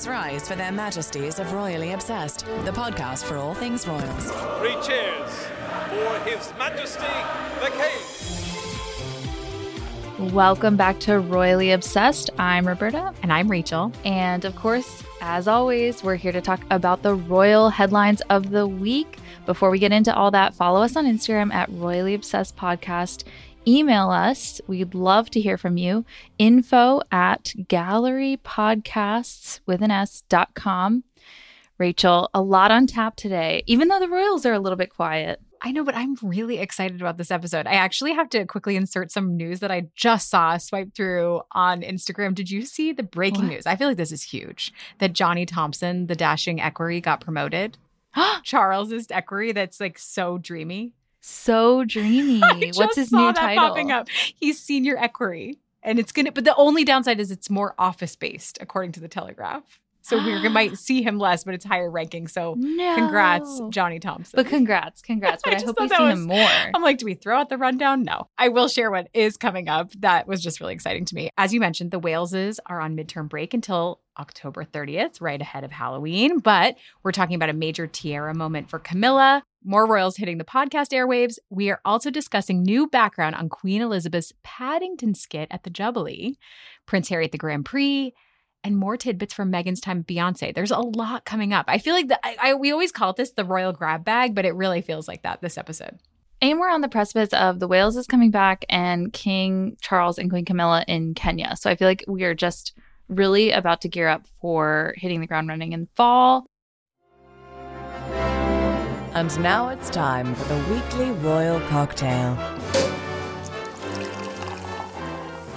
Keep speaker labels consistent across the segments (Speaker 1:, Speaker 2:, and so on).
Speaker 1: Please rise for their majesties of Royally Obsessed, the podcast for all things royals.
Speaker 2: Three cheers for His Majesty the King.
Speaker 3: Welcome back to Royally Obsessed. I'm Roberta.
Speaker 4: And I'm Rachel.
Speaker 3: And of course, as always, we're here to talk about the royal headlines of the week. Before we get into all that, follow us on Instagram at Royally Obsessed Podcast. Email us. We'd love to hear from you. Info at gallerypodcasts with an S dot com. Rachel, a lot on tap today, even though the Royals are a little bit quiet.
Speaker 4: I know, but I'm really excited about this episode. I actually have to quickly insert some news that I just saw swipe through on Instagram. Did you see the breaking
Speaker 3: What?
Speaker 4: news? I feel like this is huge that Johnny Thompson, the dashing equerry, got promoted. Charles's equerry that's like so dreamy.
Speaker 3: So dreamy. What's his new title?
Speaker 4: popping up. He's senior equerry. And it's gonna but the only downside is it's more office based, according to the Telegraph. So we might see him less, but it's higher ranking. So
Speaker 3: No.
Speaker 4: congrats, Johnny Thompson.
Speaker 3: But congrats, congrats. But
Speaker 4: I
Speaker 3: I, hope we see
Speaker 4: was-
Speaker 3: him more.
Speaker 4: I'm like, do we throw out the rundown? No. I will share what is coming up. That was just really exciting to me. As you mentioned, the Waleses are on midterm break until October 30th, right ahead of Halloween. But we're talking about a major tiara moment for Camilla. More royals hitting the podcast airwaves. We are also discussing new background on Queen Elizabeth's Paddington skit at the Jubilee, Prince Harry at the Grand Prix, and more tidbits from Meghan's time at Beyonce. There's a lot coming up. I feel like the, I, I, we always call this the royal grab bag, but it really feels like that this episode.
Speaker 3: And we're on the precipice of the Wales is coming back and King Charles and Queen Camilla in Kenya. So I feel like we are just really about to gear up for hitting the ground running in fall.
Speaker 1: And now it's time for the weekly royal cocktail.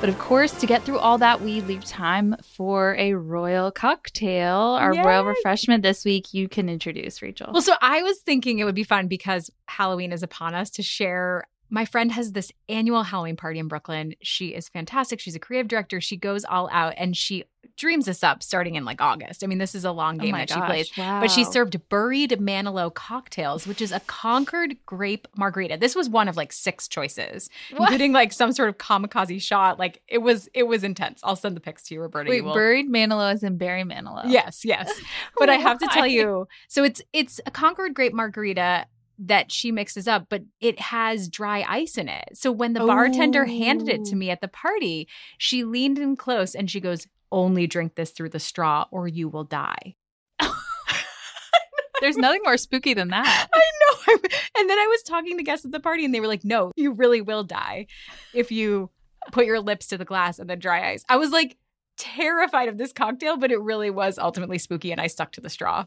Speaker 3: But of course, to get through all that, we leave time for a royal cocktail, our royal refreshment this week. You can introduce Rachel.
Speaker 4: Well, so I was thinking it would be fun because Halloween is upon us to share. My friend has this annual Halloween party in Brooklyn. She is fantastic. She's a creative director. She goes all out and she dreams this up starting in like August. I mean, this is a long
Speaker 3: Oh
Speaker 4: game
Speaker 3: my
Speaker 4: that she
Speaker 3: gosh,
Speaker 4: plays. But she served buried Manilow cocktails, which is a Concord grape margarita. This was one of like six choices,
Speaker 3: What?
Speaker 4: including like some sort of kamikaze shot. Like it was, it was intense. I'll send the pics to you, Roberta.
Speaker 3: Wait,
Speaker 4: You will-
Speaker 3: buried Manilow is in Barry Manilow.
Speaker 4: Yes, yes. But I have to tell you, so it's it's a Concord grape margarita that she mixes up, but it has dry ice in it. So when the bartender handed it to
Speaker 3: Oh.
Speaker 4: me at the party, she leaned in close and she goes, "Only drink this through the straw or you will die."
Speaker 3: There's nothing more spooky than that.
Speaker 4: I know. And then I was talking to guests at the party and they were like, "No, you really will die if you put your lips to the glass and then dry ice." I was like terrified of this cocktail, but it really was ultimately spooky and I stuck to the straw.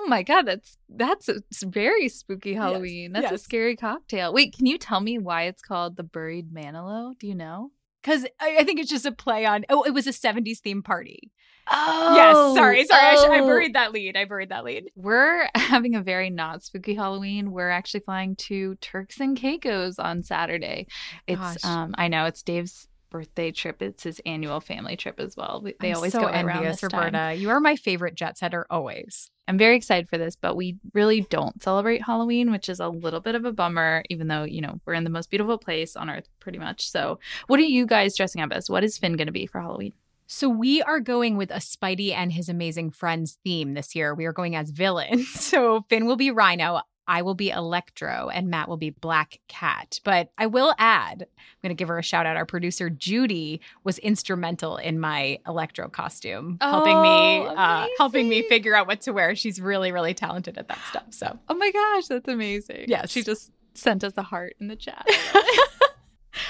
Speaker 3: Oh my god, that's that's a very spooky Halloween. that's a scary cocktail. Wait, can you tell me why it's called the buried Manilow? Do you know?
Speaker 4: Because I, I think it's just a play on. Oh, it was a '70s theme party.
Speaker 3: Oh,
Speaker 4: yes, sorry, sorry. I, sh- I
Speaker 3: oh.
Speaker 4: buried that lead. I buried that lead.
Speaker 3: We're having a very not spooky Halloween. We're actually flying to Turks and Caicos on Saturday. It's
Speaker 4: Gosh.
Speaker 3: um I know it's Dave's birthday trip. It's his annual family trip as well. They
Speaker 4: I'm
Speaker 3: always
Speaker 4: so
Speaker 3: go around
Speaker 4: envious,
Speaker 3: this time.
Speaker 4: Roberta. You are my favorite jet setter always.
Speaker 3: I'm very excited for this, but we really don't celebrate Halloween, which is a little bit of a bummer, even though, you know, we're in the most beautiful place on earth pretty much. So, what are you guys dressing up as? What is Finn going to be for Halloween?
Speaker 4: So we are going with a Spidey and his amazing friends theme this year. We are going as villains. So Finn will be Rhino. I will be Electro and Matt will be Black Cat. But I will add, I'm going to give her a shout out. Our producer, Judy, was instrumental in my Electro costume, helping me,
Speaker 3: Oh,
Speaker 4: uh, helping me figure out what to wear. She's really, really talented at that stuff. So
Speaker 3: Oh my gosh, that's amazing.
Speaker 4: Yeah,
Speaker 3: She just sent us a heart in the chat.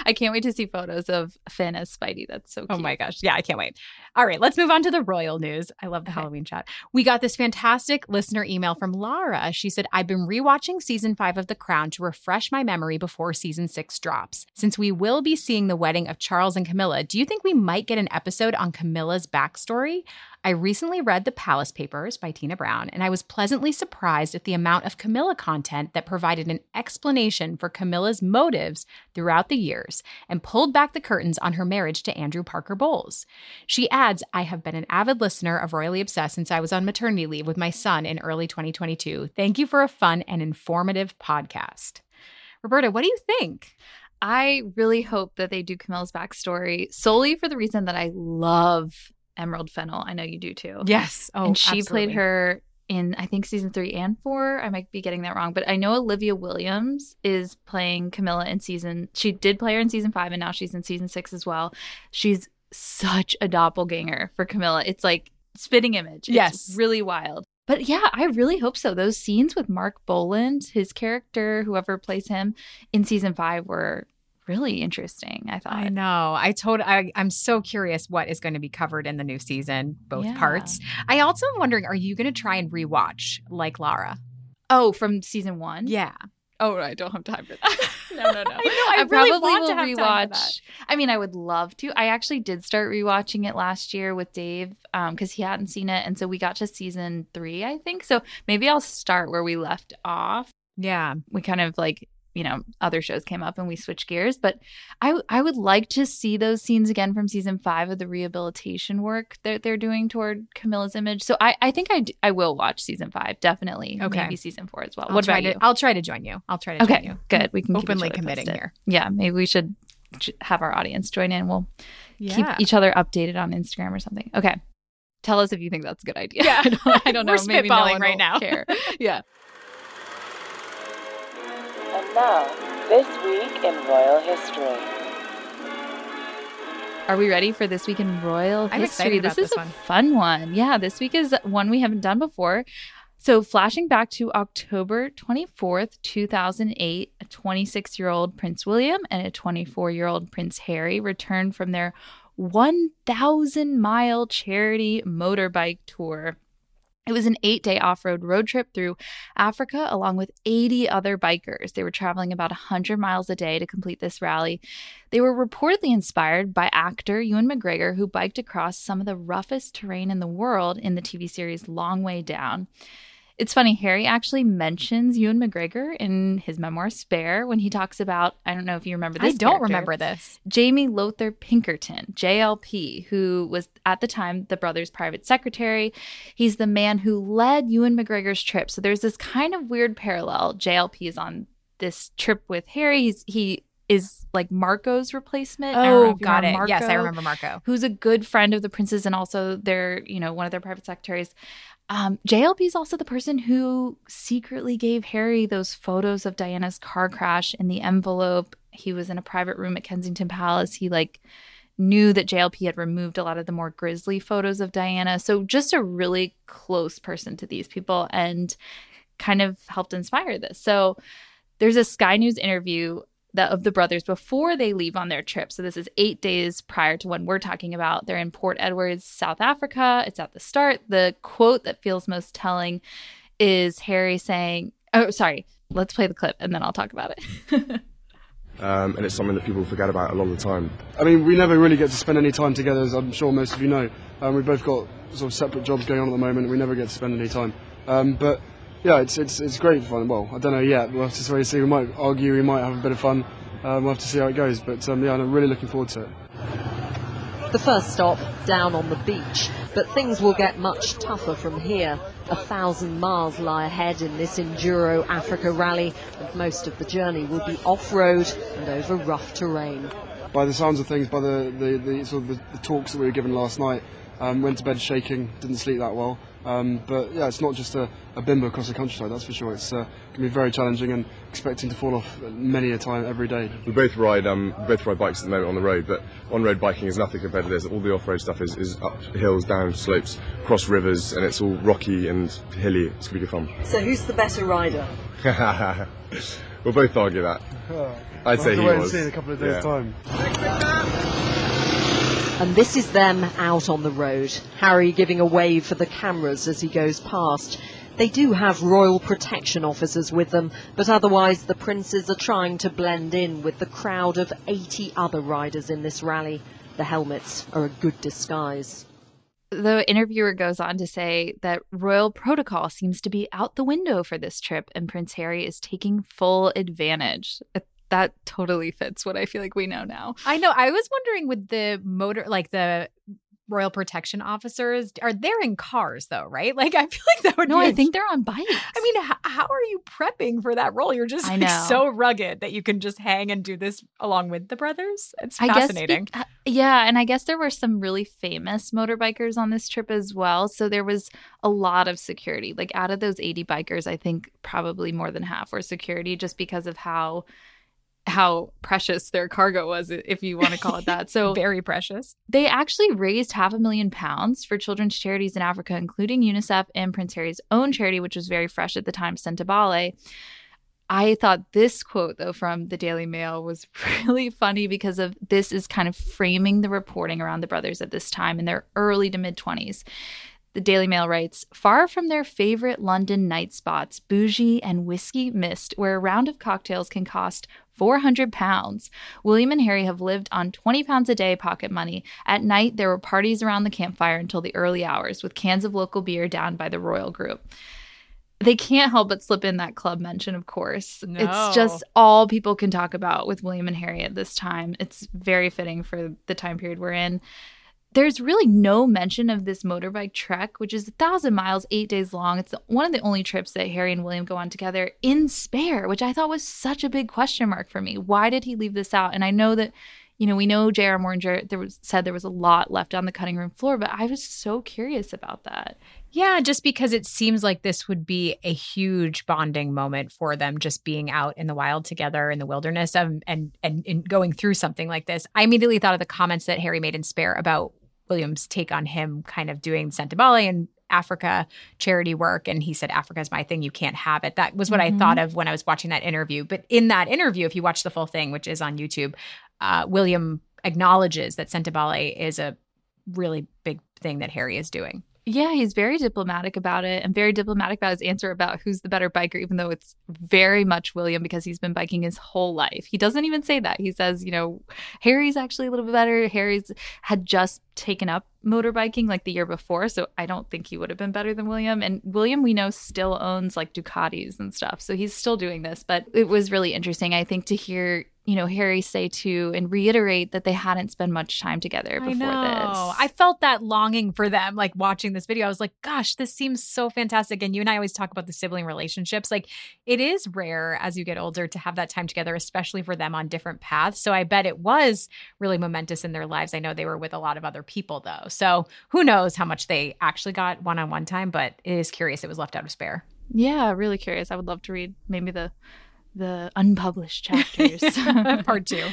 Speaker 3: I can't wait to see photos of Finn as Spidey. That's so cute.
Speaker 4: Oh my gosh. Yeah, I can't wait. All right, let's move on to the royal news. I love the
Speaker 3: Okay.
Speaker 4: Halloween chat. We got this fantastic listener email from Lara. She said, I've been rewatching season five of The Crown to refresh my memory before season six drops. Since we will be seeing the wedding of Charles and Camilla, do you think we might get an episode on Camilla's backstory? I recently read The Palace Papers by Tina Brown, and I was pleasantly surprised at the amount of Camilla content that provided an explanation for Camilla's motives throughout the years and pulled back the curtains on her marriage to Andrew Parker Bowles. She adds, I have been an avid listener of Royally Obsessed since I was on maternity leave with my son in early 2022. Thank you for a fun and informative podcast. Roberta, what do you think?
Speaker 3: I really hope that they do Camilla's backstory solely for the reason that I love Emerald Fennell. I know you do too.
Speaker 4: Yes. Oh,
Speaker 3: and she
Speaker 4: absolutely.
Speaker 3: played her in I think season three and four. I might be getting that wrong, but I know Olivia Williams is playing Camilla in season. She did play her in season five, and now she's in season six as well. She's such a doppelganger for Camilla. It's like spitting image. It's
Speaker 4: Yes.
Speaker 3: really wild. But yeah, I really hope so. Those scenes with Mark Bolland, his character, whoever plays him in season five, were really interesting. I thought.
Speaker 4: I know. I told I I'm so curious what is going to be covered in the new season, both
Speaker 3: Yeah.
Speaker 4: parts. I also am wondering, are you going to try and rewatch like Lara?
Speaker 3: Oh, from season one.
Speaker 4: Yeah.
Speaker 3: Oh, I don't have time for that. no, no, no.
Speaker 4: I know, I really
Speaker 3: probably will
Speaker 4: to have time for
Speaker 3: rewatch. I mean, I would love to. I actually did start rewatching it last year with Dave um, because he hadn't seen it, and so we got to season three, I think. So maybe I'll start where we left off.
Speaker 4: Yeah.
Speaker 3: We kind of like you know other shows came up and we switched gears, but I I would like to see those scenes again from season five of the rehabilitation work that they're doing toward Camilla's image. So I I think I d- I will watch season five definitely.
Speaker 4: Okay.
Speaker 3: maybe season four as well.
Speaker 4: I'll
Speaker 3: what
Speaker 4: try
Speaker 3: about
Speaker 4: to,
Speaker 3: you?
Speaker 4: I'll try to join you. I'll try to join
Speaker 3: Okay,
Speaker 4: you.
Speaker 3: good. We can
Speaker 4: openly committing
Speaker 3: posted.
Speaker 4: here.
Speaker 3: Yeah, maybe we should have our audience join in. We'll
Speaker 4: Yeah.
Speaker 3: keep each other updated on Instagram or something. Okay. Tell us if you think that's a good idea.
Speaker 4: Yeah.
Speaker 3: I don't, I don't know.
Speaker 4: We're
Speaker 3: Maybe no
Speaker 4: spitballing
Speaker 3: one
Speaker 4: right now.
Speaker 3: Care. Yeah.
Speaker 5: And now, this week in royal history.
Speaker 3: Are we ready for this week in royal
Speaker 4: I'm
Speaker 3: history?
Speaker 4: excited about
Speaker 3: this is
Speaker 4: this
Speaker 3: a
Speaker 4: one.
Speaker 3: fun one. Yeah, this week is one we haven't done before. So, flashing back to October 24th, 2008, a 26 year old Prince William and a 24 year old Prince Harry returned from their 1,000 mile charity motorbike tour. It was an eight day off road road trip through Africa along with 80 other bikers. They were traveling about 100 miles a day to complete this rally. They were reportedly inspired by actor Ewan McGregor, who biked across some of the roughest terrain in the world in the TV series Long Way Down. It's funny, Harry actually mentions Ewan McGregor in his memoir Spare when he talks about, I don't know if you remember this.
Speaker 4: I
Speaker 3: don't
Speaker 4: remember this.
Speaker 3: Jamie Lowther-Pinkerton, JLP, who was at the time the brothers' private secretary. He's the man who led Ewan McGregor's trip. So there's this kind of weird parallel. JLP is on this trip with Harry. He's, he is like Marco's replacement. I don't know
Speaker 4: Oh, got it.
Speaker 3: remember
Speaker 4: Yes, I remember Marco.
Speaker 3: who's a good friend of the princes and also their, you know, one of their private secretaries. Um, JLP is also the person who secretly gave Harry those photos of Diana's car crash in the envelope. He was in a private room at Kensington Palace. He like knew that JLP had removed a lot of the more grisly photos of Diana. So just a really close person to these people and kind of helped inspire this. So there's a Sky News interview of the brothers before they leave on their trip. So this is eight days prior to when we're talking about. They're in Port Edwards, South Africa. It's at the start. The quote that feels most telling is Harry saying, "Oh, sorry. Let's play the clip and then I'll talk about it."
Speaker 6: um, and it's something that people forget about a lot of the time.
Speaker 7: I mean, we never really get to spend any time together, as I'm sure most of you know. Um, we've both got sort of separate jobs going on at the moment. We never get to spend any time. Um, but yeah, it's, it's it's great fun. Well, I don't know yet. We'll have to wait and see. We might argue. We might have a bit of fun. Um, we'll have to see how it goes. But um, yeah, I'm really looking forward to it.
Speaker 8: The first stop, down on the beach. But things will get much tougher from here. A thousand miles lie ahead in this Enduro Africa rally, and most of the journey will be off-road and over rough terrain.
Speaker 7: By the sounds of things, by the the, the sort of the, the talks that we were given last night, um, went to bed shaking, didn't sleep that well. Um, but yeah, it's not just a, a bimbo across the countryside, that's for sure. It's uh, going to be very challenging and expecting to fall off many a time every day.
Speaker 6: We both ride um, we both ride bikes at the moment on the road, but on-road biking is nothing compared to this. All the off-road stuff is, is up hills, down slopes, across rivers, and it's all rocky and hilly. It's gonna be good fun.
Speaker 8: So who's the better rider?
Speaker 6: we'll both argue that. I'd say
Speaker 7: we'll have to
Speaker 6: he
Speaker 7: wait
Speaker 6: was.
Speaker 7: and see in a couple of days'
Speaker 6: Yeah.
Speaker 7: time.
Speaker 8: And this is them out on the road. Harry giving a wave for the cameras as he goes past. They do have royal protection officers with them, but otherwise the princes are trying to blend in with the crowd of 80 other riders in this rally. The helmets are a good disguise.
Speaker 3: the interviewer goes on to say that royal protocol seems to be out the window for this trip and Prince Harry is taking full advantage. That totally fits what I feel like we know now.
Speaker 4: I know. I was wondering with the motor, like the royal protection officers are they're in cars though, right? Like I feel like that would
Speaker 3: No, I
Speaker 4: a
Speaker 3: think they're on bikes.
Speaker 4: I mean, h- how are you prepping for that role? You're just like, so rugged that you can just hang and do this along with the brothers. It's
Speaker 3: I
Speaker 4: fascinating.
Speaker 3: guess, be- uh, yeah, and I guess there were some really famous motorbikers on this trip as well. So there was a lot of security. Like out of those 80 bikers, I think probably more than half were security just because of how how precious their cargo was if you want to call it that. So
Speaker 4: Very precious.
Speaker 3: they actually raised half a million pounds for children's charities in Africa, including UNICEF and Prince Harry's own charity, which was very fresh at the time, Sentebale. I thought this quote, though, from the Daily Mail was really funny because of this is kind of framing the reporting around the brothers at this time in their early to mid 20s. The Daily Mail writes Far from their favorite London night spots, Boujis and Whisky Mist, where a round of cocktails can cost 400 pounds, William and Harry have lived on 20 pounds a day pocket money. At night, there were parties around the campfire until the early hours with cans of local beer down by the royal group they can't help but slip in that club mention, of course.
Speaker 4: No.
Speaker 3: It's just all people can talk about with William and Harry at this time. It's very fitting for the time period we're in. There's really no mention of this motorbike trek, which is a thousand miles, eight days long. It's one of the only trips that Harry and William go on together in spare, which I thought was such a big question mark for me. Why did he leave this out? And I know that, you know, we know J.R. Moehringer there was said there was a lot left on the cutting room floor, but I was so curious about that.
Speaker 4: Yeah, just because it seems like this would be a huge bonding moment for them, just being out in the wild together in the wilderness um, and, and and going through something like this. I immediately thought of the comments that Harry made in Spare about William's take on him kind of doing Sentebale and Africa charity work. And he said, Africa's my thing. You can't have it. That was what I thought of when I was watching that interview. But in that interview, if you watch the full thing, which is on YouTube, uh, William acknowledges that Sentebale is a really big thing that Harry is doing.
Speaker 3: Yeah, he's very diplomatic about it and very diplomatic about his answer about who's the better biker, even though it's very much William because he's been biking his whole life. He doesn't even say that. He says, you know, Harry's actually a little bit better. Harry's had just taken up motorbiking like the year before, so I don't think he would have been better than William. And William, we know, still owns like Ducatis and stuff, so he's still doing this. But it was really interesting, I think, to hear you know Harry say too and reiterate that they hadn't spent much time together before
Speaker 4: I know.
Speaker 3: this.
Speaker 4: I felt that longing for them, like watching this video. I was like, gosh, this seems so fantastic. And you and I always talk about the sibling relationships. Like, it is rare as you get older to have that time together, especially for them on different paths. So I bet it was really momentous in their lives. I know they were with a lot of other people, though. So who knows how much they actually got one on one time, but it is curious it was left out of spare.
Speaker 3: Yeah, really curious. I would love to read maybe the the unpublished chapters.
Speaker 4: Part two.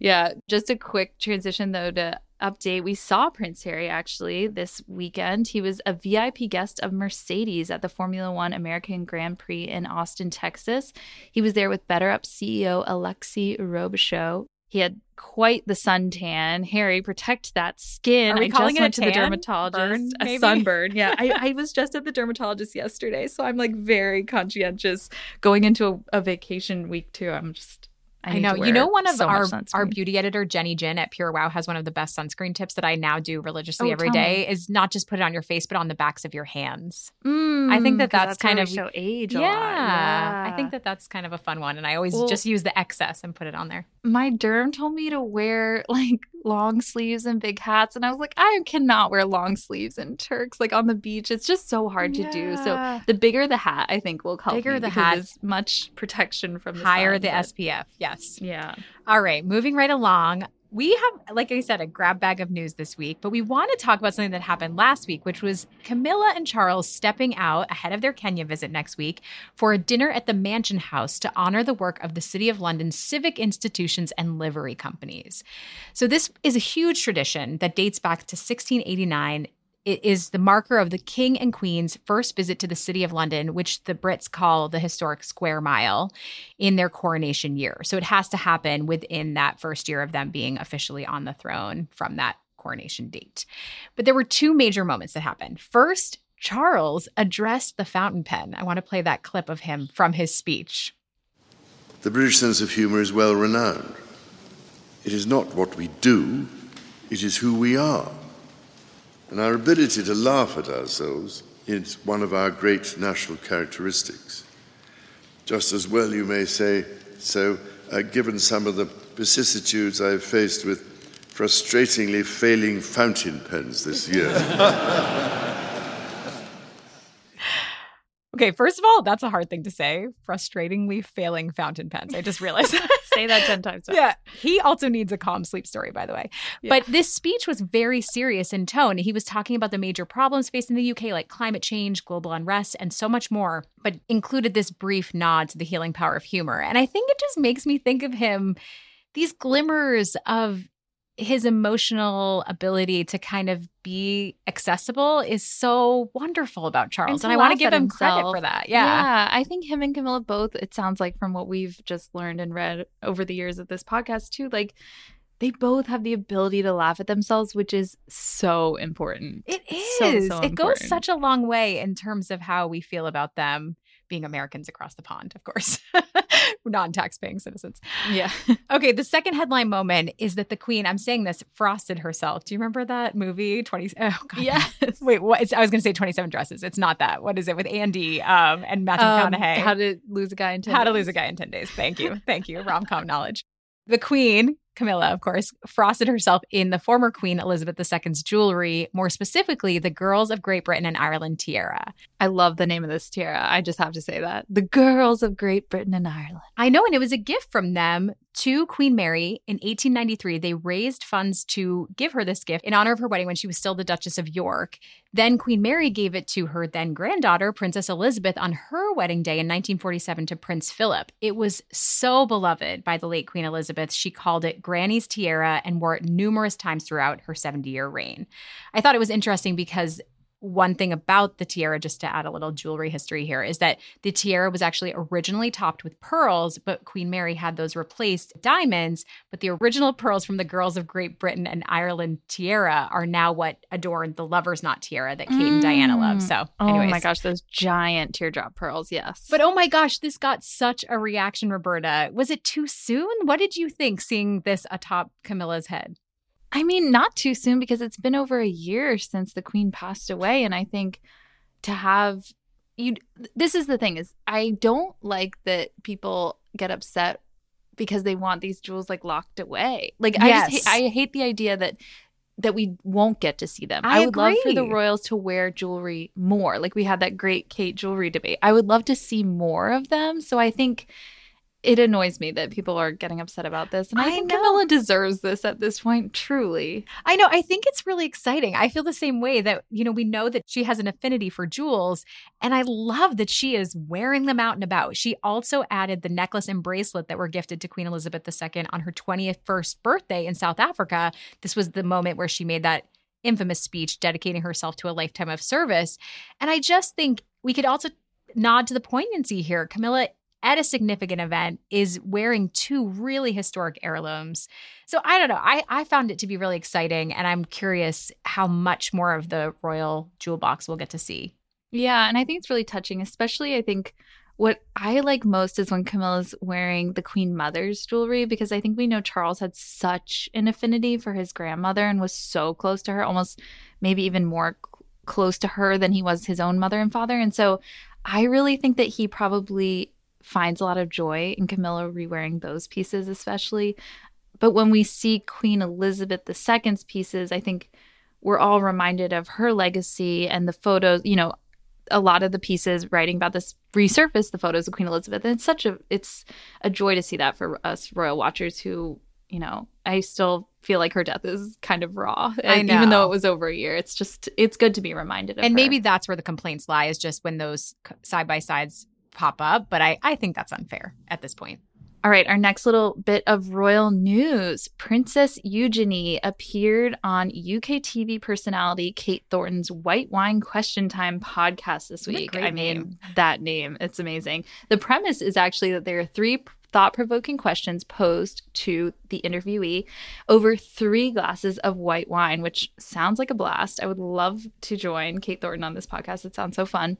Speaker 3: Yeah, just a quick transition though to update. We saw Prince Harry actually this weekend. He was a VIP guest of Mercedes at the Formula One American Grand Prix in Austin, Texas. He was there with BetterUp CEO Alexi Robichaux. He had quite the suntan. Harry, protect that skin.
Speaker 4: Are we
Speaker 3: I
Speaker 4: calling
Speaker 3: just
Speaker 4: it
Speaker 3: to the dermatologist.
Speaker 4: Burn,
Speaker 3: a sunburn. Yeah, I, I was just at the dermatologist yesterday, so I'm like very conscientious going into a, a vacation week too. I'm just. I,
Speaker 4: I, know. You know, one of
Speaker 3: so
Speaker 4: our our beauty editor, Jenny Jin at PureWow, has one of the best sunscreen tips that I now do religiously
Speaker 3: Oh,
Speaker 4: every day.
Speaker 3: me.
Speaker 4: Is not just put it on your face, but on the backs of your hands.
Speaker 3: Mm,
Speaker 4: I think that
Speaker 3: 'cause
Speaker 4: that's kind of-
Speaker 3: show age. A
Speaker 4: yeah,
Speaker 3: lot. yeah,
Speaker 4: I think that that's kind of a fun one, and I always
Speaker 3: Well-
Speaker 4: just use the excess and put it on there.
Speaker 3: my derm told me to wear like long sleeves and big hats, and I was like, I cannot wear long sleeves in Turks, like on the beach. It's just so hard to do. So the bigger the hat, I think will help.
Speaker 4: Bigger the hat.
Speaker 3: much protection from the
Speaker 4: Higher
Speaker 3: sun,
Speaker 4: the SPF. Yes.
Speaker 3: Yeah.
Speaker 4: All right, moving right along. We have, like I said, a grab bag of news this week, but we want to talk about something that happened last week, which was Camilla and Charles stepping out ahead of their Kenya visit next week for a dinner at the Mansion House to honor the work of the City of London's civic institutions and livery companies. So, this is a huge tradition that dates back to 1689 it is the marker of the King and Queen's first visit to the City of London, which the Brits call the historic Square Mile in their coronation year. So it has to happen within that first year of them being officially on the throne from that coronation date. But there were two major moments that happened. First, Charles addressed the fountain pen. I want to play that clip of him from his speech.
Speaker 9: The British sense of humour is well renowned. It is not what we do, it is who we are. And our ability to laugh at ourselves is one of our great national characteristics. Just as well you may say so, uh, given some of the vicissitudes I've faced with frustratingly failing fountain pens this year.
Speaker 4: Okay, first of all, that's a hard thing to say. Frustratingly failing fountain pens. I just realized.
Speaker 3: Say that 10 times.
Speaker 4: yeah. He also needs a calm sleep story, by the way.
Speaker 3: Yeah.
Speaker 4: But this speech was very serious in tone. He was talking about the major problems facing the UK, like climate change, global unrest, and so much more, but included this brief nod to the healing power of humor. And I think it just makes me think of him, these glimmers of his emotional ability to kind of be accessible is so wonderful about Charles. And,
Speaker 3: to
Speaker 4: I want to give him credit for that. Yeah.
Speaker 3: Yeah, I think him and Camilla both, it sounds like from what we've just learned and read over the years of this podcast, too, like they both have the ability to laugh at themselves, which is so important.
Speaker 4: It is.
Speaker 3: So, so
Speaker 4: it goes such a long way in terms of how we feel about them being Americans across the pond, of course, non tax-paying citizens.
Speaker 3: Yeah.
Speaker 4: Okay, the second headline moment is that the Queen, I'm saying this, frosted herself. Do you remember that movie? 20 Oh god.
Speaker 3: Yes.
Speaker 4: Wait, what is, I was going to say 27 dresses. It's not that. What is it with Andy um, and Matthew
Speaker 3: Um,
Speaker 4: McConaughey?
Speaker 3: how to lose a guy in 10
Speaker 4: How to lose a guy in 10 days. Thank you. Thank you. Rom com knowledge. The Queen, Camilla, of course, frosted herself in the former Queen Elizabeth II's jewelry, more specifically, the Girls of Great Britain and Ireland tiara.
Speaker 3: I love the name of this tiara. I just have to say that. The Girls of Great Britain and Ireland.
Speaker 4: I know, and it was a gift from them to Queen Mary in 1893. They raised funds to give her this gift in honor of her wedding when she was still the Duchess of York. Then Queen Mary gave it to her then granddaughter, Princess Elizabeth, on her wedding day in 1947 to Prince Philip. It was so beloved by the late Queen Elizabeth. She called it Granny's Tiara and wore it numerous times throughout her 70 year reign. I thought it was interesting because one thing about the tiara, just to add a little jewelry history here, is that the tiara was actually originally topped with pearls, but Queen Mary had those replaced diamonds. But the original pearls from the Girls of Great Britain and Ireland tiara are now what adorned the Lover's Knot tiara that Kate and Diana mm. love. So,
Speaker 3: Oh my gosh, those giant teardrop pearls. Yes.
Speaker 4: But oh my gosh, this got such a reaction, Roberta. Was it too soon? What did you think seeing this atop Camilla's head?
Speaker 3: I mean, not too soon because it's been over a year since the queen passed away. And I think to have you, this is the thing is I don't like that people get upset because they want these jewels like locked away. Like I just, ha- I hate the idea that that we won't get to see them.
Speaker 4: I
Speaker 3: would love for the royals to wear jewelry more. Like we had that great Kate jewelry debate. I would love to see more of them. So I think it annoys me that people are getting upset about this. And I,
Speaker 4: I
Speaker 3: think
Speaker 4: know.
Speaker 3: Camilla deserves this at this point, truly.
Speaker 4: I know. I think it's really exciting. I feel the same way that, you know, we know that she has an affinity for jewels. And I love that she is wearing them out and about. She also added the necklace and bracelet that were gifted to Queen Elizabeth II on her 21st birthday in South Africa. This was the moment where she made that infamous speech dedicating herself to a lifetime of service. And I just think we could also nod to the poignancy here. Camilla, at a significant event, is wearing two really historic heirlooms. So I don't know. I, I found it to be really exciting, and I'm curious how much more of the royal jewel box we'll get to see.
Speaker 3: Yeah, and I think it's really touching, especially I think what I like most is when Camilla's wearing the Queen Mother's jewelry because I think we know Charles had such an affinity for his grandmother and was so close to her, almost maybe even more close to her than he was his own mother and father. And so I really think that he probably finds a lot of joy in Camilla re-wearing those pieces, especially. But when we see Queen Elizabeth II's pieces, I think we're all reminded of her legacy and the photos, you know, a lot of the pieces writing about this resurface the photos of Queen Elizabeth. And it's such a it's a joy to see that for us royal watchers who, you know, I still feel like her death is kind of raw. Even though it was over a year. It's just it's good to be reminded of
Speaker 4: and
Speaker 3: her.
Speaker 4: maybe that's where the complaints lie, is just when those side by sides pop up. But I, I think that's unfair at this point.
Speaker 3: All right, our next little bit of royal news. Princess Eugenie appeared on UK TV personality Kate Thornton's White Wine Question Time podcast this week. I mean,
Speaker 4: name.
Speaker 3: that name, it's amazing. The premise is actually that there are three thought provoking questions posed to the interviewee over three glasses of white wine, which sounds like a blast. I would love to join Kate Thornton on this podcast. It sounds so fun.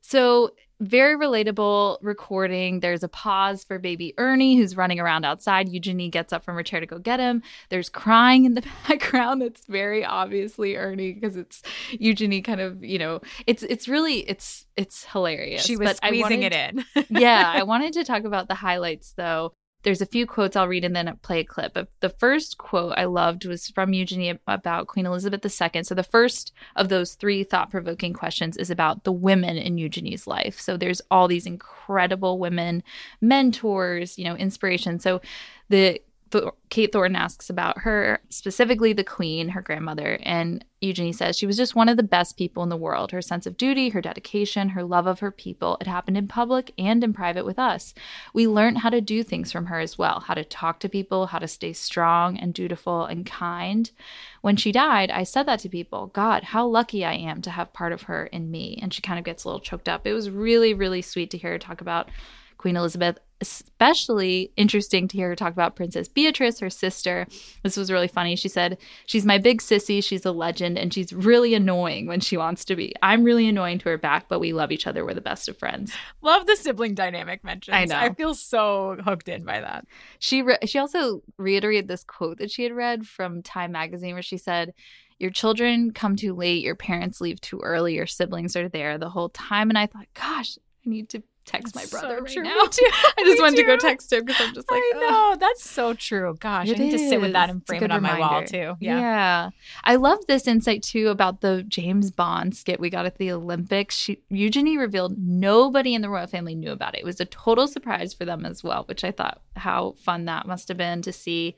Speaker 3: So, very relatable recording. There's a pause for baby Ernie, who's running around outside. Eugenie gets up from her chair to go get him. There's crying in the background. That's very obviously Ernie because it's Eugenie kind of, you know, it's it's really it's it's hilarious.
Speaker 4: She was
Speaker 3: But
Speaker 4: squeezing
Speaker 3: wanted-
Speaker 4: it in.
Speaker 3: yeah, I wanted to talk about the highlights though. There's a few quotes I'll read and then play a clip. But the first quote I loved was from Eugenie about Queen Elizabeth II. So the first of those three thought provoking questions is about the women in Eugenie's life. So there's all these incredible women, mentors, you know, inspiration. So the Kate Thornton asks about her, specifically the Queen, her grandmother, and Eugenie says she was just one of the best people in the world. Her sense of duty, her dedication, her love of her people, it happened in public and in private with us. We learned how to do things from her as well how to talk to people, how to stay strong and dutiful and kind. When she died, I said that to people God, how lucky I am to have part of her in me. And she kind of gets a little choked up. It was really, really sweet to hear her talk about Queen Elizabeth. Especially interesting to hear her talk about Princess Beatrice, her sister. This was really funny. She said, She's my big sissy. She's a legend, and she's really annoying when she wants to be. I'm really annoying to her back, but we love each other. We're the best of friends.
Speaker 4: Love the sibling dynamic mentioned.
Speaker 3: I know.
Speaker 4: I feel so hooked in by that.
Speaker 3: She re- she also reiterated this quote that she had read from Time magazine where she said, "Your children come too late, your parents leave too early, your siblings are there the whole time." And I thought, "Gosh, I need to text my brother
Speaker 4: so
Speaker 3: right
Speaker 4: true.
Speaker 3: now." I just
Speaker 4: Me
Speaker 3: wanted to go text him because I'm just like,
Speaker 4: I
Speaker 3: "Ugh."
Speaker 4: know. That's so true. Gosh, I
Speaker 3: It
Speaker 4: need to sit with that and frame it on my wall too.
Speaker 3: Yeah.
Speaker 4: Yeah.
Speaker 3: I love this insight too about the James Bond skit we got at the Olympics. She, Eugenie revealed nobody in the royal family knew about it. It was a total surprise for them as well, which I thought how fun that must have been to see.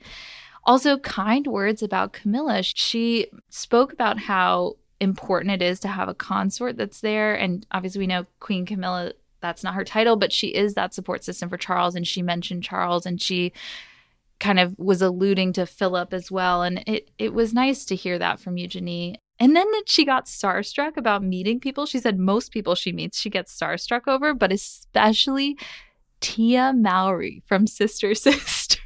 Speaker 3: Also, kind words about Camilla. She spoke about how important it is to have a consort that's there. And obviously, we know Queen Camilla, that's not her title, but she is that support system for Charles. And she mentioned Charles and she kind of was alluding to Philip as well. And it, it was nice to hear that from Eugenie. And then that she got starstruck about meeting people. She said most people she meets, she gets starstruck over, but especially Tia Mowry from Sister Sister.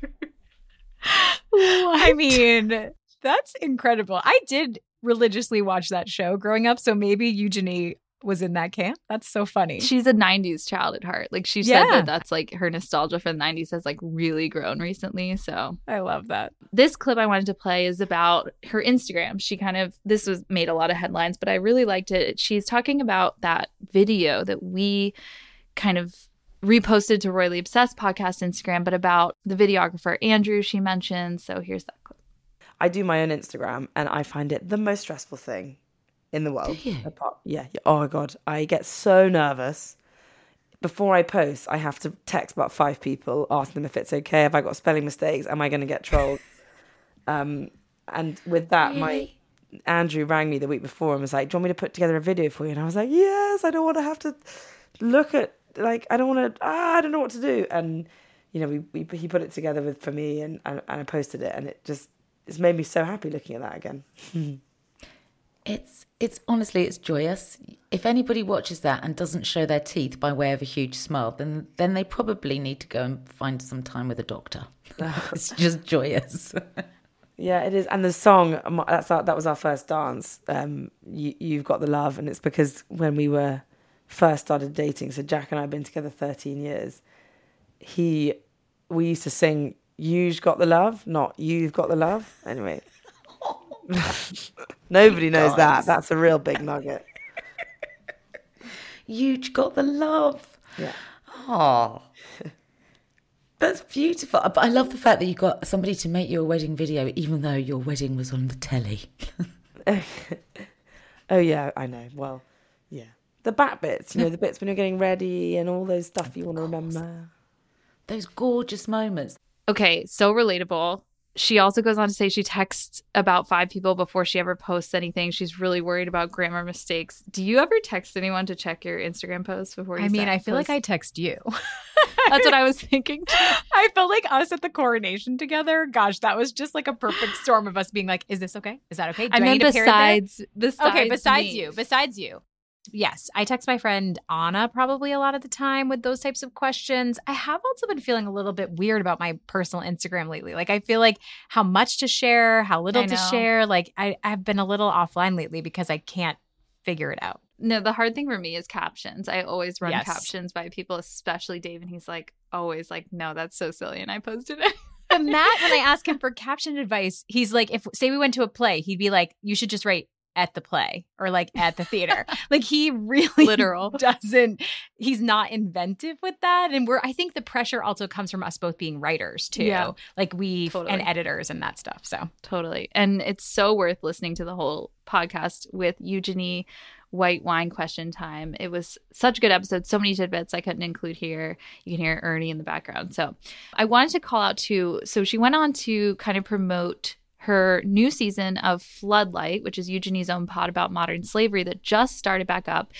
Speaker 4: I mean, that's incredible. I did religiously watch that show growing up, so maybe Eugenie was in that camp. That's so funny.
Speaker 3: She's a 90s child at heart. Like she said that that's like her nostalgia for the 90s has like really grown recently. So
Speaker 4: I love that.
Speaker 3: this clip I wanted to play is about her Instagram. She kind of this was made a lot of headlines, but I really liked it. She's talking about that video that we kind of reposted to Royally Obsessed podcast Instagram, but about the videographer Andrew she mentioned. So here's that clip.
Speaker 10: I do my own Instagram and I find it the most stressful thing in the world. Apart, yeah, yeah. Oh god, I get so nervous. Before I post, I have to text about five people, ask them if it's okay. Have I got spelling mistakes? Am I going to get trolled? um, and with that, my Andrew rang me the week before and was like, "Do you want me to put together a video for you?" And I was like, "Yes, I don't want to have to look at like I don't want to. Ah, I don't know what to do." And you know, we, we he put it together with for me, and, and and I posted it, and it just it's made me so happy looking at that again.
Speaker 11: It's it's honestly it's joyous. If anybody watches that and doesn't show their teeth by way of a huge smile, then then they probably need to go and find some time with a doctor. it's just joyous.
Speaker 10: Yeah, it is. And the song that's our, that was our first dance. Um, you, you've got the love, and it's because when we were first started dating. So Jack and I have been together thirteen years. He, we used to sing "You've Got the Love," not "You've Got the Love." Anyway, nobody knows that. That's a real big nugget.
Speaker 11: you got the love.
Speaker 10: Yeah.
Speaker 11: Oh. That's beautiful. But I love the fact that you got somebody to make you a wedding video, even though your wedding was on the telly.
Speaker 10: oh yeah, I know. Well, yeah, the back bits. You know, the bits when you're getting ready and all those stuff you want to remember.
Speaker 11: Those gorgeous moments.
Speaker 3: Okay, so relatable. She also goes on to say she texts about five people before she ever posts anything. She's really worried about grammar mistakes. Do you ever text anyone to check your Instagram posts before you
Speaker 4: I mean, I feel like? I text you.
Speaker 3: That's what I was thinking.
Speaker 4: I felt like us at the coronation together. Gosh, that was just like a perfect storm of us being like, "Is this okay? Is that okay?" Do
Speaker 3: I
Speaker 4: a
Speaker 3: besides, besides
Speaker 4: okay, besides
Speaker 3: me.
Speaker 4: you, besides you. Yes, I text my friend Anna probably a lot of the time with those types of questions. I have also been feeling a little bit weird about my personal Instagram lately. Like I feel like how much to share, how little to share. Like I, I've been a little offline lately because I can't figure it out.
Speaker 3: No, the hard thing for me is captions. I always run
Speaker 4: Yes.
Speaker 3: captions by people, especially Dave, and he's like always like, "No, that's so silly," and I posted it.
Speaker 4: But Matt, when I ask him for caption advice, he's like, if say we went to a play, he'd be like, you should just write at the play or like at the theater. like he really
Speaker 3: Literal.
Speaker 4: doesn't he's not inventive with that and we're I think the pressure also comes from us both being writers too.
Speaker 3: Yeah.
Speaker 4: Like we
Speaker 3: Totally.
Speaker 4: and editors and that stuff. So
Speaker 3: Totally. And it's so worth listening to the whole podcast with Eugenie White Wine Question Time. It was such a good episode. So many tidbits I couldn't include here. You can hear Ernie in the background. So I wanted to call out to, So she went on to kind of promote her new season of Floodlight, which is Eugenie's own pod about modern slavery that just started back up.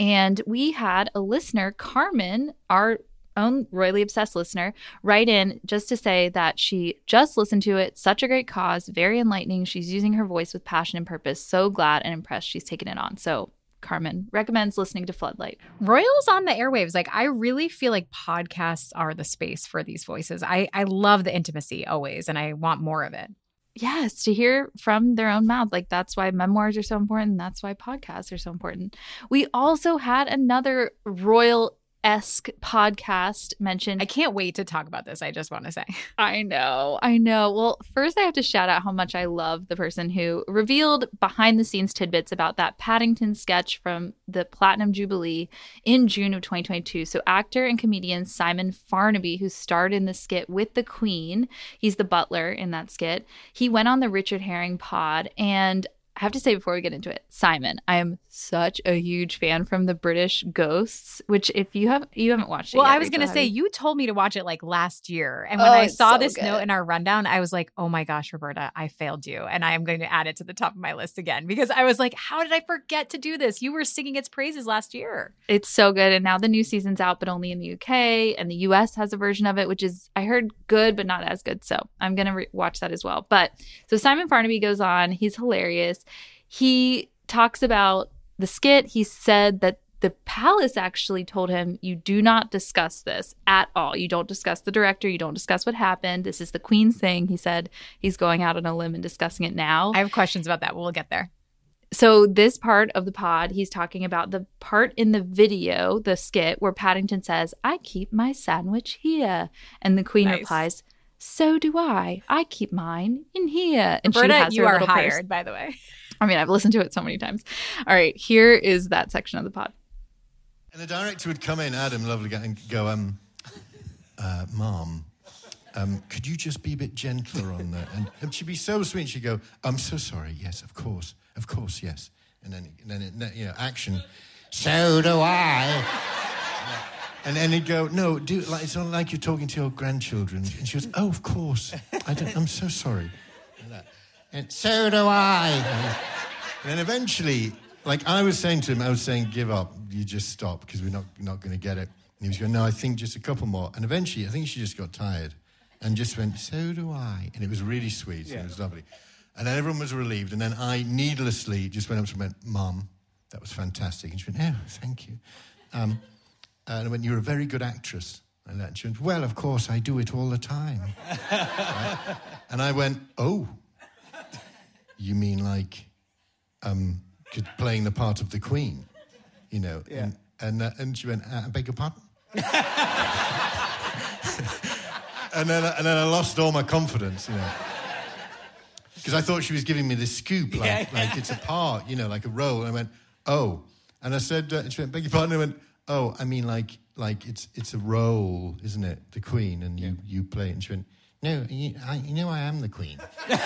Speaker 3: And we had a listener, Carmen, our own royally obsessed listener, write in just to say that she just listened to it. Such a great cause, very enlightening. She's using her voice with passion and purpose. So glad and impressed she's taken it on. So Carmen recommends listening to Floodlight.
Speaker 4: Royals on the airwaves. Like I really feel like podcasts are the space for these voices. I I love the intimacy always and I want more of it.
Speaker 3: Yes, to hear from their own mouth. Like that's why memoirs are so important. That's why podcasts are so important. We also had another royal esque podcast mentioned.
Speaker 4: I can't wait to talk about this. I just want to say.
Speaker 3: I know, I know. Well, first, I have to shout out how much I love the person who revealed behind the scenes tidbits about that Paddington sketch from the Platinum Jubilee in June of 2022. So, actor and comedian Simon Farnaby, who starred in the skit with the Queen, he's the butler in that skit. He went on the Richard Herring pod and I have to say before we get into it, Simon, I am such a huge fan from the British Ghosts, which if you have you haven't watched it
Speaker 4: Well,
Speaker 3: yet,
Speaker 4: I was going to say
Speaker 3: you?
Speaker 4: told me to watch it like last year, and when
Speaker 3: Oh,
Speaker 4: I saw
Speaker 3: so
Speaker 4: this
Speaker 3: good.
Speaker 4: note in our rundown, I was like, "Oh my gosh, Roberta, I failed you," and I am going to add it to the top of my list again because I was like, "How did I forget to do this? You were singing its praises last year."
Speaker 3: It's so good. And now the new season's out, but only in the UK. And the US has a version of it, which is, I heard, good, but not as good. So I'm going to re- watch that as well. But so Simon Farnaby goes on. He's hilarious. He talks about the skit. He said that the palace actually told him, You do not discuss this at all. You don't discuss the director. You don't discuss what happened. This is the Queen's thing. He said he's going out on a limb and discussing it now.
Speaker 4: I have questions about that. We'll get there.
Speaker 3: So this part of the pod, he's talking about the part in the video, the skit where Paddington says, "I keep my sandwich here," and the Queen
Speaker 4: Nice.
Speaker 3: replies, "So do I. I keep mine in here." And she
Speaker 4: Roberta,
Speaker 3: has
Speaker 4: you
Speaker 3: her
Speaker 4: are
Speaker 3: little purse.
Speaker 4: hired, by the way.
Speaker 3: I mean, I've listened to it so many times. All right, here is that section of the pod.
Speaker 12: And the director would come in, Adam, lovely guy, and go, um, uh, Mom, um, could you just be a bit gentler on that? And, and she'd be so sweet. She'd go, I'm so sorry. Yes, of course. Of course, yes. And then, and then it, you know, action. So do I. And then he'd go, no, do like it's not like you're talking to your grandchildren. And she goes, oh, of course. I don't, I'm so sorry. And, and so do I. And then eventually, like I was saying to him, I was saying, give up. You just stop because we're not, not going to get it. And he was going, no, I think just a couple more. And eventually, I think she just got tired and just went, so do I. And it was really sweet. And it was lovely. And then everyone was relieved. And then I needlessly just went up to her and went, Mum, that was fantastic. And she went, oh, thank you. Um, and I went, you're a very good actress. And that- she went, well, of course, I do it all the time. Right? And I went, oh, you mean like um, playing the part of the Queen, you know?
Speaker 13: Yeah.
Speaker 12: And, and, uh, and she went, uh, I beg your pardon? and, then, and then I lost all my confidence, you know. Because I thought she was giving me this scoop, like,
Speaker 13: Yeah.
Speaker 12: like it's a part, you know, like a role. And I went, oh. And I said, uh, and she went, beg your pardon? I went, oh, I mean, like, like it's it's a role, isn't it? The Queen, and you, you play it. And she went, no, you, I, you know I am the Queen.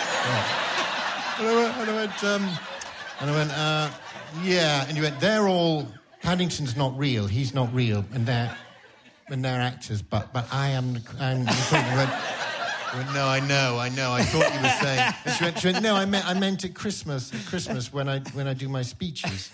Speaker 12: And I went, and I went, um, and I went uh, yeah. And you went, they're all, Paddington's not real, he's not real, and they're, and they're actors, but, but I am the, I'm the Queen. I went, I no, I know, I know. I thought you were saying. She went, she went, no, I meant, I meant at Christmas, at Christmas when I, when I do my speeches.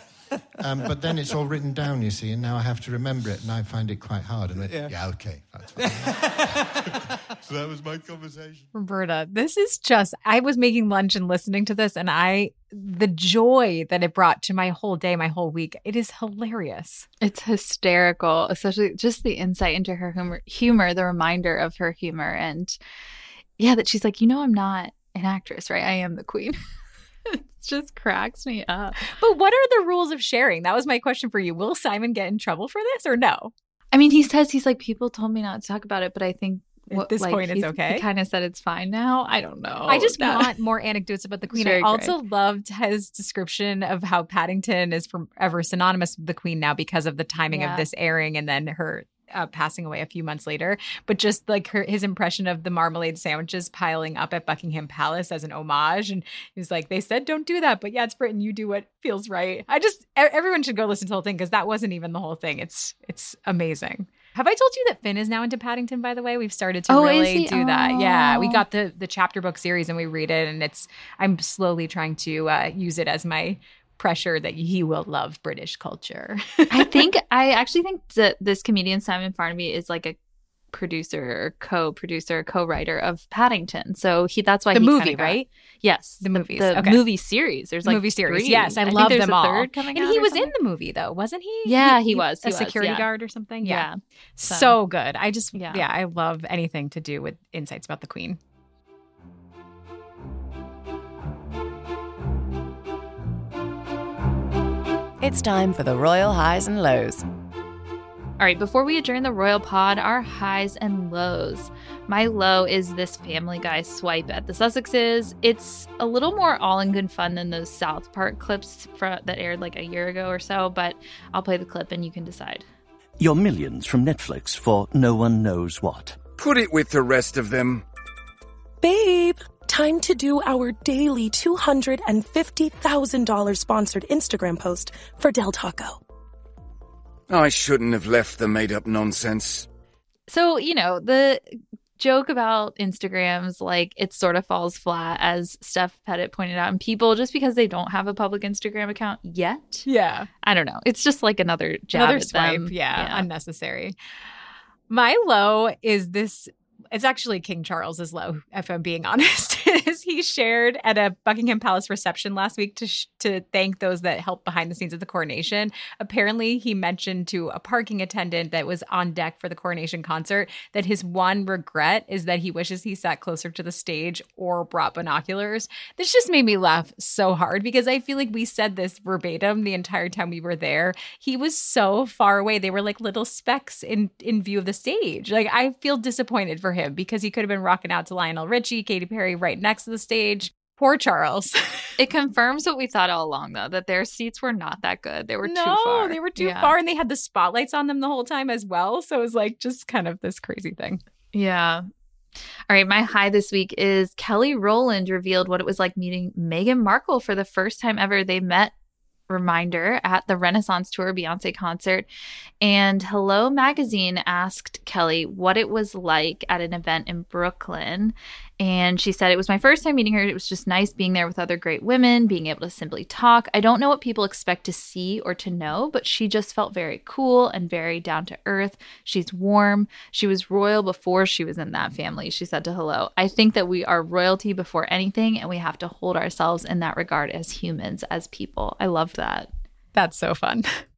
Speaker 12: Um, but then it's all written down, you see, and now I have to remember it, and I find it quite hard. And I
Speaker 13: Yeah.
Speaker 12: yeah, okay, that's fine. so that was my conversation.
Speaker 4: Roberta, this is just, I was making lunch and listening to this, and I, the joy that it brought to my whole day, my whole week, it is hilarious.
Speaker 3: It's hysterical, especially just the insight into her humor, humor, the reminder of her humor, and yeah, that she's like, you know, I'm not an actress, right? I am the queen. it just cracks me up.
Speaker 4: But what are the rules of sharing? That was my question for you. Will Simon get in trouble for this or no?
Speaker 3: I mean, he says he's like, people told me not to talk about it, but I think
Speaker 4: at this point it's okay.
Speaker 3: He kind of said it's fine now. I don't know.
Speaker 4: I just
Speaker 3: That-
Speaker 4: want more anecdotes about the queen. I also loved his description of how Paddington is forever synonymous with the queen now because of the timing
Speaker 3: Yeah.
Speaker 4: of this airing and then her uh, passing away a few months later. But just like her, his impression of the marmalade sandwiches piling up at Buckingham Palace as an homage, and he was like, "They said don't do that, but yeah, it's Britain. You do what feels right." I just everyone should go listen to the whole thing because that wasn't even the whole thing. It's it's amazing. Have I told you that Finn is now into Paddington? By the way, we've started to
Speaker 3: Oh,
Speaker 4: really do that. Yeah, we
Speaker 3: Oh.
Speaker 4: got the the chapter book series and we read it, and it's I'm slowly trying to uh, use it as my pressure that he will love British culture.
Speaker 3: I think I actually think that this comedian Simon Farnaby is like a producer or co-producer, co-writer of Paddington. So he that's why
Speaker 4: The
Speaker 3: he
Speaker 4: movie,
Speaker 3: got-
Speaker 4: right?
Speaker 3: Yes,
Speaker 4: The movies,
Speaker 3: the
Speaker 4: okay.
Speaker 3: movie series. There's
Speaker 4: The
Speaker 3: like
Speaker 4: movie series.
Speaker 3: three.
Speaker 4: Yes, I,
Speaker 3: think
Speaker 4: love
Speaker 3: there's
Speaker 4: them
Speaker 3: a
Speaker 4: all.
Speaker 3: Third coming
Speaker 4: and he was in the movie though, wasn't he?
Speaker 3: Yeah, he was.
Speaker 4: a
Speaker 3: was,
Speaker 4: security
Speaker 3: yeah.
Speaker 4: guard or something.
Speaker 3: Yeah.
Speaker 4: So,
Speaker 3: So-
Speaker 4: good. I just
Speaker 3: Yeah.
Speaker 4: yeah. I love anything to do with insights about the queen.
Speaker 1: It's time for the Royal Highs and Lows.
Speaker 3: All right, before we adjourn the Royal Pod, our highs and lows. My low is this Family Guy swipe at the Sussexes. It's a little more all in good fun than those South Park clips fro- that aired like a year ago or so, but I'll play the clip and you can decide.
Speaker 13: Your millions from Netflix for no one knows what.
Speaker 14: Put it with the rest of them.
Speaker 15: Babe, time to do our daily $250,000 sponsored Instagram post for Del Taco.
Speaker 14: I shouldn't have left the made up nonsense.
Speaker 3: So, you know, the joke about Instagrams, like it sort of falls flat, as Steph Pettit pointed out, and people just because they don't have a public Instagram account yet.
Speaker 4: Yeah.
Speaker 3: I don't know. It's just like another jab
Speaker 4: Another
Speaker 3: at
Speaker 4: swipe.
Speaker 3: them.
Speaker 4: Yeah, unnecessary. My low is this. It's actually King Charles's low, if I'm being honest. Is he shared at a Buckingham Palace reception last week to sh- to thank those that helped behind the scenes of the coronation. Apparently, he mentioned to a parking attendant that was on deck for the coronation concert that his one regret is that he wishes he sat closer to the stage or brought binoculars. This just made me laugh so hard because I feel like we said this verbatim the entire time we were there. He was so far away; they were like little specks in in view of the stage. Like I feel disappointed for him because he could have been rocking out to Lionel Richie, Katy Perry right next to the stage. Poor Charles.
Speaker 3: It confirms what we thought all along, though, that their seats were not that good. They were
Speaker 4: no,
Speaker 3: too far.
Speaker 4: they were too
Speaker 3: Yeah.
Speaker 4: far, and they had the spotlights on them the whole time as well. So it was like just kind of this crazy thing.
Speaker 3: Yeah. All right, my high this week is Kelly Rowland revealed what it was like meeting Meghan Markle for the first time ever. They met reminder at the Renaissance Tour Beyonce concert. And Hello Magazine asked Kelly what it was like at an event in Brooklyn. And she said, It was my first time meeting her. It was just nice being there with other great women, being able to simply talk. I don't know what people expect to see or to know, but she just felt very cool and very down to earth. She's warm. She was royal before she was in that family, she said to Hello. I think that we are royalty before anything, and we have to hold ourselves in that regard as humans, as people. I loved that.
Speaker 4: That's so fun.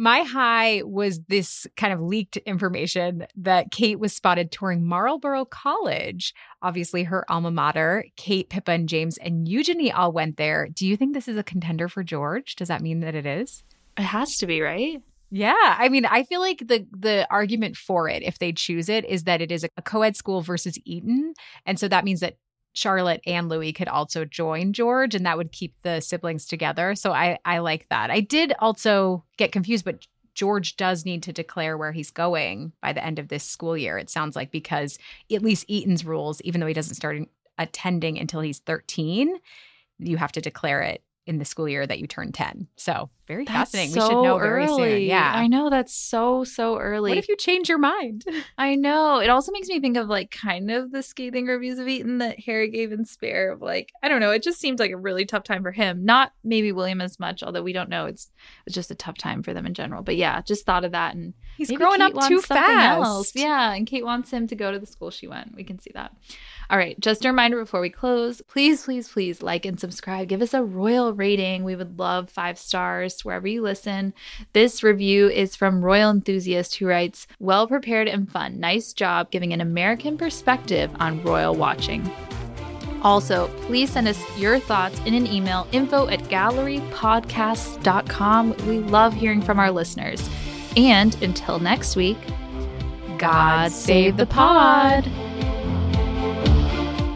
Speaker 4: My high was this kind of leaked information that Kate was spotted touring Marlborough College, obviously her alma mater. Kate, Pippa, and James and Eugenie all went there. Do you think this is a contender for George? Does that mean that it is?
Speaker 3: It has to be, right?
Speaker 4: Yeah, I mean, I feel like the the argument for it, if they choose it, is that it is a co-ed school versus Eton, and so that means that Charlotte and Louis could also join George, and that would keep the siblings together. So I I like that. I did also get confused, but George does need to declare where he's going by the end of this school year. It sounds like because at least Eton's rules, even though he doesn't start attending until he's thirteen, you have to declare it in the school year that you turn 10. So very
Speaker 3: That's
Speaker 4: fascinating.
Speaker 3: so
Speaker 4: we should know very soon.
Speaker 3: early.
Speaker 4: Yeah.
Speaker 3: I know that's so so early.
Speaker 4: What if you change your mind?
Speaker 3: I know. It also makes me think of like kind of the scathing reviews of Eton that Harry gave in Spare of like, I don't know, it just seemed like a really tough time for him. Not maybe William as much, although we don't know. It's it's just a tough time for them in general. But yeah, just thought of that and
Speaker 4: He's growing
Speaker 3: Kate
Speaker 4: up too fast.
Speaker 3: else. Yeah, and Kate wants him to go to the school she went. We can see that. All right, just a reminder before we close, please, please, please like and subscribe. Give us a royal rating. We would love five stars wherever you listen. This review is from Royal Enthusiast who writes, Well prepared and fun. Nice job giving an American perspective on royal watching. Also, please send us your thoughts in an email info at gallerypodcasts.com. We love hearing from our listeners. And until next week, God save the pod.